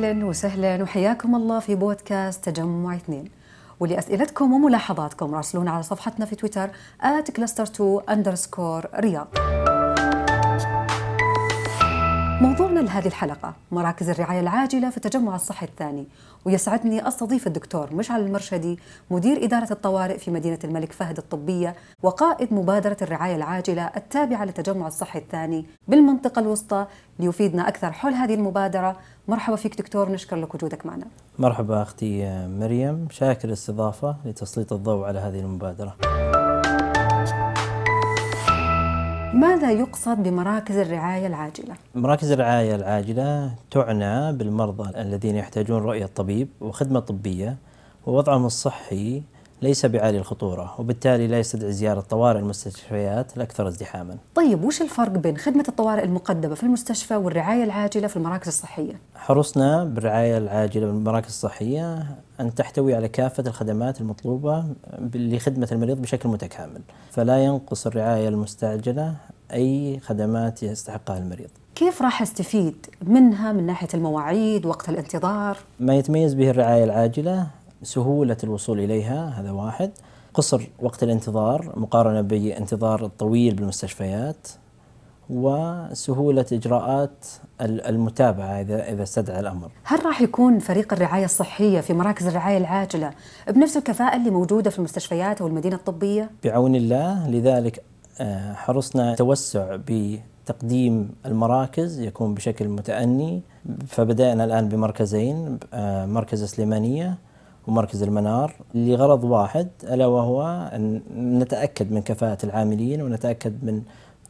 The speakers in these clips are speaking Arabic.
أهلا وسهلا وحياكم الله في بودكاست تجمع اثنين. ولأسئلتكم وملاحظاتكم راسلونا على صفحتنا في تويتر @cluster2 underscore رياض. موضوعنا لهذه الحلقة مراكز الرعاية العاجلة في التجمع الصحي الثاني. ويسعدني أستضيف الدكتور مشعل المرشدي مدير إدارة الطوارئ في مدينة الملك فهد الطبية وقائد مبادرة الرعاية العاجلة التابعة للتجمع الصحي الثاني بالمنطقة الوسطى ليفيدنا أكثر حول هذه المبادرة. مرحبا فيك دكتور نشكر لك وجودك معنا. مرحبا أختي مريم شاكر الاستضافة لتسليط الضوء على هذه المبادرة. ماذا يقصد بمراكز الرعاية العاجلة؟ مراكز الرعاية العاجلة تعنى بالمرضى الذين يحتاجون رؤية طبيب وخدمة طبية ووضعهم الصحي ليس بعالي الخطورة وبالتالي لا يستدعي زيارة طوارئ المستشفيات الأكثر ازدحاما طيب وش الفرق بين خدمة الطوارئ المقدمة في المستشفى والرعاية العاجلة في المراكز الصحية؟ حرصنا بالرعاية العاجلة بالمراكز الصحية أن تحتوي على كافة الخدمات المطلوبة لخدمة المريض بشكل متكامل فلا ينقص الرعاية المستعجلة أي خدمات يستحقها المريض كيف راح استفيد منها من ناحية المواعيد وقت الانتظار؟ ما يتميز به الرعاية العاجلة سهولة الوصول إليها هذا واحد قصر وقت الانتظار مقارنة بانتظار الطويل بالمستشفيات وسهولة إجراءات المتابعة إذا إذا استدعى الأمر. هل راح يكون فريق الرعاية الصحية في مراكز الرعاية العاجلة بنفس الكفاءة اللي موجودة في المستشفيات أو المدينة الطبية؟ بعون الله لذلك آه، حرصنا توسع بتقديم المراكز يكون بشكل متأني فبدأنا الآن بمركزين آه، مركز سليمانية ومركز المنار. لغرض واحد ألا وهو أن نتأكد من كفاءة العاملين ونتأكد من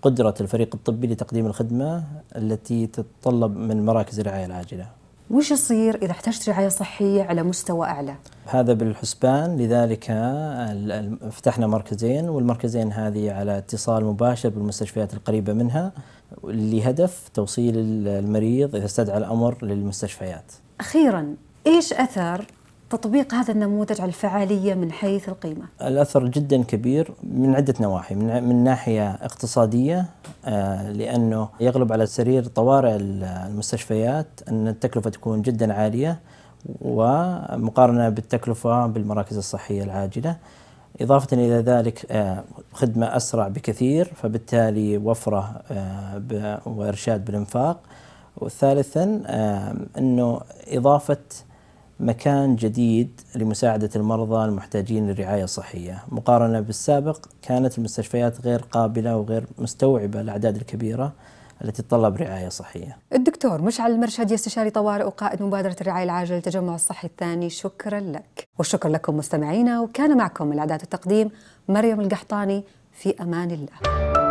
قدرة الفريق الطبي لتقديم الخدمة التي تتطلب من مراكز الرعاية العاجلة. وش يصير إذا احتجت رعاية صحية على مستوى أعلى؟ هذا بالحسبان. لذلك فتحنا مركزين والمركزين هذه على اتصال مباشر بالمستشفيات القريبة منها لهدف توصيل المريض إذا استدعى الأمر للمستشفيات. أخيرا إيش أثر تطبيق هذا النموذج على الفعالية من حيث القيمة؟ الأثر جدا كبير من عدة نواحي من, من ناحية اقتصادية آه لأنه يغلب على سرير طوارئ المستشفيات أن التكلفة تكون جدا عالية ومقارنة بالتكلفة بالمراكز الصحية العاجلة إضافة إلى ذلك آه خدمة أسرع بكثير فبالتالي وفرة آه وإرشاد بالإنفاق وثالثا أنه إضافة مكان جديد لمساعدة المرضى المحتاجين للرعاية الصحية. مقارنة بالسابق كانت المستشفيات غير قابلة وغير مستوعبة الأعداد الكبيرة التي تتطلب رعاية صحية. الدكتور مشعل المرشدي استشاري طوارئ وقائد مبادرة الرعاية العاجلة للتجمع الصحي الثاني. شكرا لك. والشكر لكم مستمعينا وكان معكم من الإعداد والتقديم مريم القحطاني. في أمان الله.